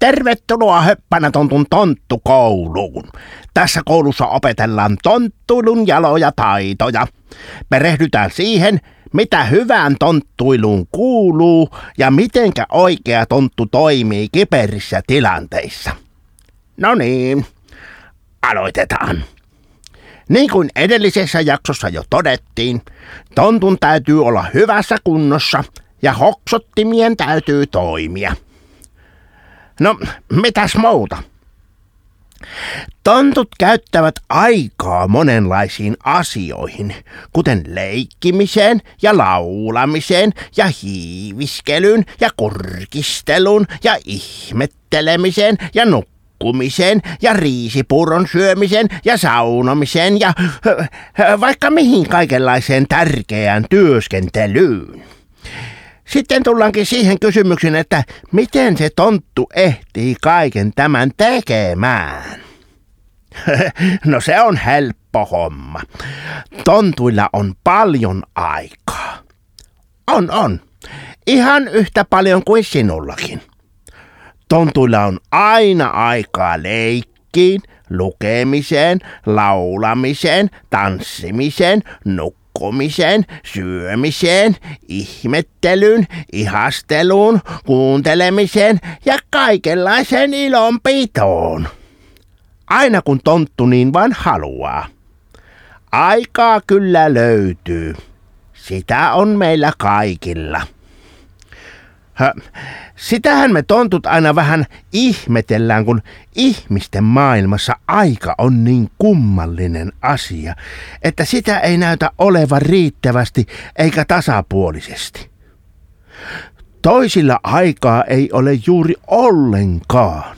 Tervetuloa Höppänätontun tonttukouluun. Tässä koulussa opetellaan tonttuilun jaloja taitoja. Perehdytään siihen, mitä hyvään tonttuiluun kuuluu ja mitenkä oikea tonttu toimii kiperissä tilanteissa. No niin, aloitetaan. Niin kuin edellisessä jaksossa jo todettiin, tontun täytyy olla hyvässä kunnossa ja hoksottimien täytyy toimia. No, mitäs muuta? Tontut käyttävät aikaa monenlaisiin asioihin, kuten leikkimiseen ja laulamiseen ja hiiviskelyyn ja kurkisteluun ja ihmettelemiseen ja nukkumiseen ja riisipuron syömiseen ja saunomiseen ja vaikka mihin kaikenlaiseen tärkeään työskentelyyn. Sitten tullaankin siihen kysymykseen, että miten se tonttu ehtii kaiken tämän tekemään. no se on helppo homma. Tontuilla on paljon aikaa. On, on. Ihan yhtä paljon kuin sinullakin. Tontuilla on aina aikaa leikkiin, lukemiseen, laulamiseen, tanssimiseen, nukkumiseen nukkumiseen, syömiseen, ihmettelyyn, ihasteluun, kuuntelemiseen ja kaikenlaiseen ilonpitoon. Aina kun tonttu niin vain haluaa. Aikaa kyllä löytyy. Sitä on meillä kaikilla. Sitähän me tontut aina vähän ihmetellään, kun ihmisten maailmassa aika on niin kummallinen asia, että sitä ei näytä olevan riittävästi eikä tasapuolisesti. Toisilla aikaa ei ole juuri ollenkaan.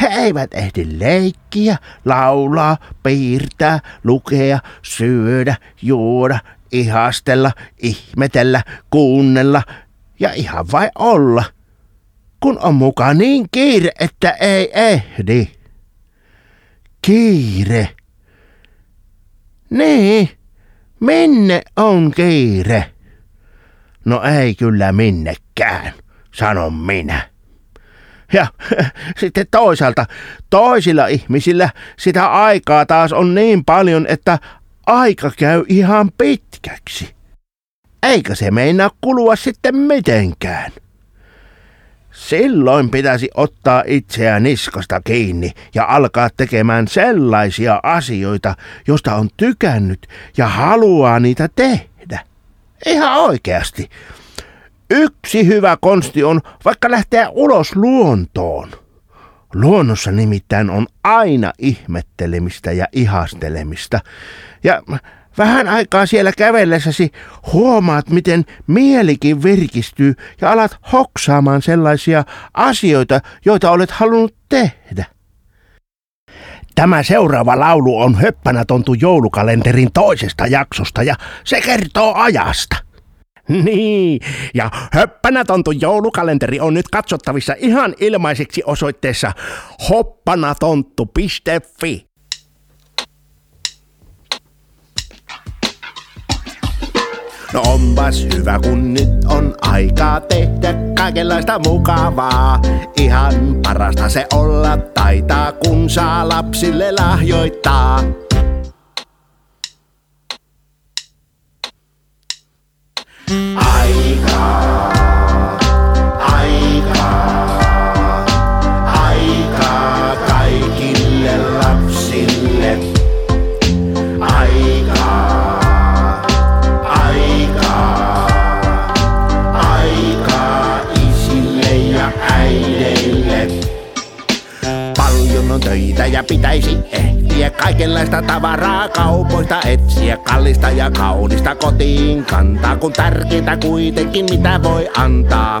He eivät ehdi leikkiä, laulaa, piirtää, lukea, syödä, juoda, ihastella, ihmetellä, kuunnella, ja ihan vai olla, kun on mukaan niin kiire, että ei ehdi. Kiire. Niin, minne on kiire? No ei kyllä minnekään, sanon minä. Ja sitten toisaalta toisilla ihmisillä sitä aikaa taas on niin paljon, että aika käy ihan pitkäksi eikä se meinaa kulua sitten mitenkään. Silloin pitäisi ottaa itseään niskasta kiinni ja alkaa tekemään sellaisia asioita, joista on tykännyt ja haluaa niitä tehdä. Ihan oikeasti. Yksi hyvä konsti on vaikka lähteä ulos luontoon. Luonnossa nimittäin on aina ihmettelemistä ja ihastelemista. Ja Vähän aikaa siellä kävellessäsi huomaat, miten mielikin virkistyy ja alat hoksaamaan sellaisia asioita, joita olet halunnut tehdä. Tämä seuraava laulu on Höppänätontu joulukalenterin toisesta jaksosta ja se kertoo ajasta. Niin, ja Höppänätontu joulukalenteri on nyt katsottavissa ihan ilmaiseksi osoitteessa hoppanatontu.fi. No onpas hyvä, kun nyt on aikaa tehdä kaikenlaista mukavaa. Ihan parasta se olla taitaa, kun saa lapsille lahjoittaa. Aikaa. Töitä ja pitäisi ehtiä kaikenlaista tavaraa kaupoista etsiä. Kallista ja kaunista kotiin kantaa, kun tärkeintä kuitenkin mitä voi antaa.